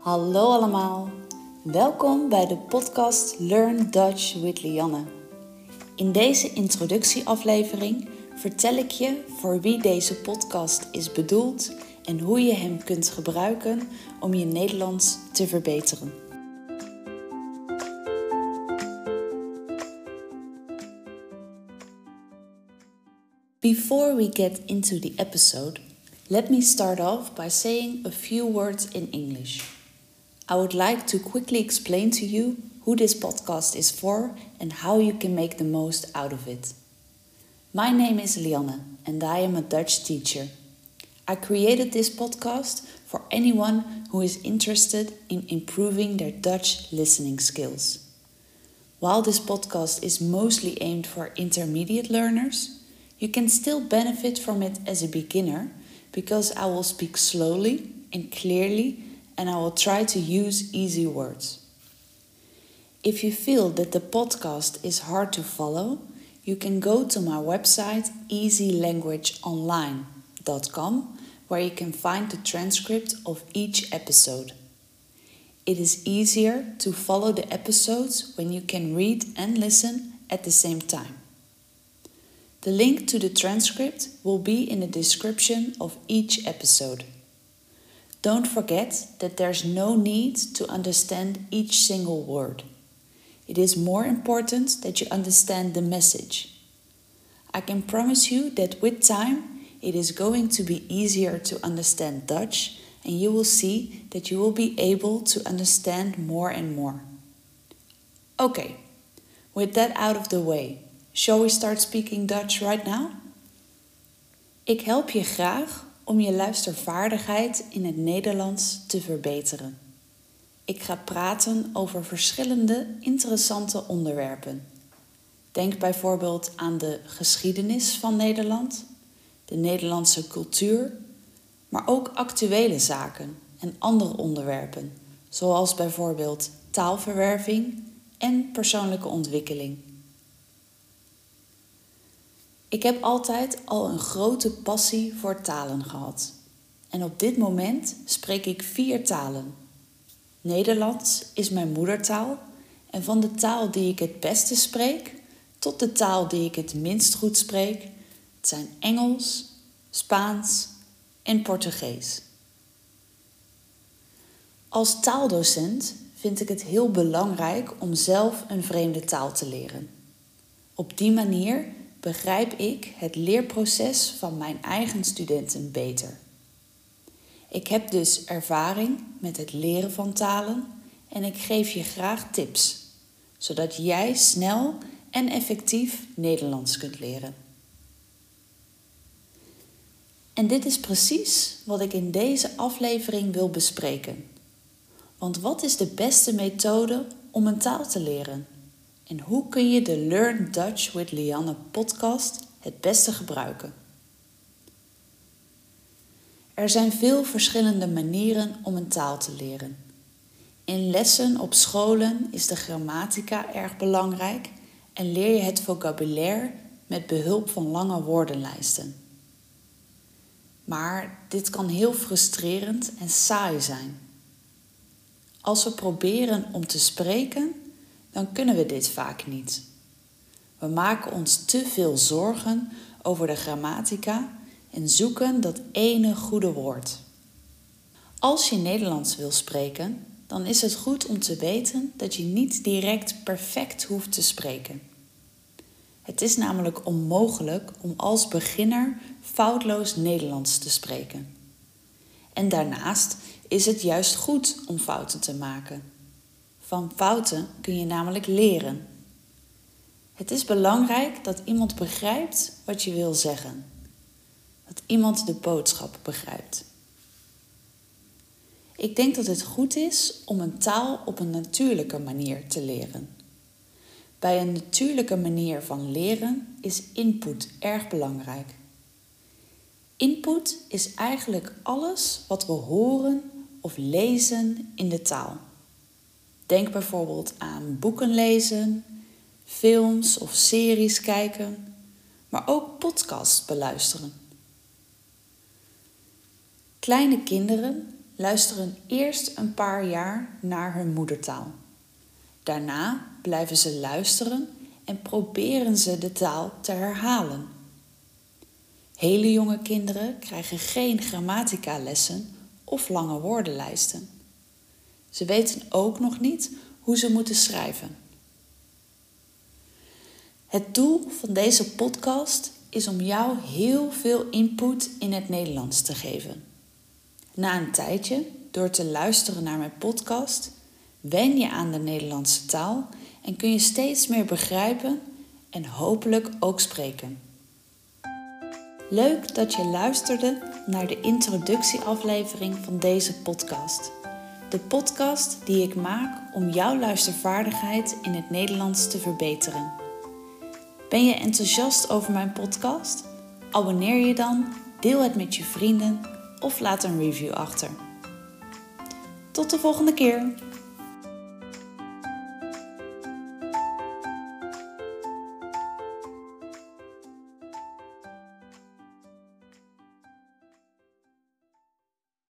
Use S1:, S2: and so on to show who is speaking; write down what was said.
S1: Hallo allemaal, welkom bij de podcast Learn Dutch with Lianne. In deze introductieaflevering vertel ik je voor wie deze podcast is bedoeld en hoe je hem kunt gebruiken om je Nederlands te verbeteren. Before we get into the episode, let me start off by saying a few words in English. I would like to quickly explain to you who this podcast is for and how you can make the most out of it. My name is Lianne and I am a Dutch teacher. I created this podcast for anyone who is interested in improving their Dutch listening skills. While this podcast is mostly aimed for intermediate learners, you can still benefit from it as a beginner because I will speak slowly and clearly and I will try to use easy words. If you feel that the podcast is hard to follow, you can go to my website easylanguageonline.com where you can find the transcript of each episode. It is easier to follow the episodes when you can read and listen at the same time. The link to the transcript will be in the description of each episode. Don't forget that there's no need to understand each single word. It is more important that you understand the message. I can promise you that with time it is going to be easier to understand Dutch and you will see that you will be able to understand more and more. Okay, with that out of the way, Shall we start speaking Dutch right now? Ik help je graag om je luistervaardigheid in het Nederlands te verbeteren. Ik ga praten over verschillende interessante onderwerpen. Denk bijvoorbeeld aan de geschiedenis van Nederland, de Nederlandse cultuur, maar ook actuele zaken en andere onderwerpen, zoals bijvoorbeeld taalverwerving en persoonlijke ontwikkeling. Ik heb altijd al een grote passie voor talen gehad. En op dit moment spreek ik vier talen. Nederlands is mijn moedertaal en van de taal die ik het beste spreek tot de taal die ik het minst goed spreek, het zijn Engels, Spaans en Portugees. Als taaldocent vind ik het heel belangrijk om zelf een vreemde taal te leren. Op die manier begrijp ik het leerproces van mijn eigen studenten beter. Ik heb dus ervaring met het leren van talen en ik geef je graag tips, zodat jij snel en effectief Nederlands kunt leren. En dit is precies wat ik in deze aflevering wil bespreken. Want wat is de beste methode om een taal te leren? En hoe kun je de Learn Dutch with Lianne podcast het beste gebruiken? Er zijn veel verschillende manieren om een taal te leren. In lessen op scholen is de grammatica erg belangrijk en leer je het vocabulaire met behulp van lange woordenlijsten. Maar dit kan heel frustrerend en saai zijn. Als we proberen om te spreken, dan kunnen we dit vaak niet. We maken ons te veel zorgen over de grammatica en zoeken dat ene goede woord. Als je Nederlands wil spreken, dan is het goed om te weten dat je niet direct perfect hoeft te spreken. Het is namelijk onmogelijk om als beginner foutloos Nederlands te spreken. En daarnaast is het juist goed om fouten te maken. Van fouten kun je namelijk leren. Het is belangrijk dat iemand begrijpt wat je wil zeggen. Dat iemand de boodschap begrijpt. Ik denk dat het goed is om een taal op een natuurlijke manier te leren. Bij een natuurlijke manier van leren is input erg belangrijk. Input is eigenlijk alles wat we horen of lezen in de taal. Denk bijvoorbeeld aan boeken lezen, films of series kijken, maar ook podcasts beluisteren. Kleine kinderen luisteren eerst een paar jaar naar hun moedertaal. Daarna blijven ze luisteren en proberen ze de taal te herhalen. Hele jonge kinderen krijgen geen grammatica-lessen of lange woordenlijsten. Ze weten ook nog niet hoe ze moeten schrijven. Het doel van deze podcast is om jou heel veel input in het Nederlands te geven. Na een tijdje, door te luisteren naar mijn podcast, wen je aan de Nederlandse taal en kun je steeds meer begrijpen en hopelijk ook spreken. Leuk dat je luisterde naar de introductieaflevering van deze podcast. De podcast die ik maak om jouw luistervaardigheid in het Nederlands te verbeteren. Ben je enthousiast over mijn podcast? Abonneer je dan, deel het met je vrienden of laat een review achter. Tot de volgende keer!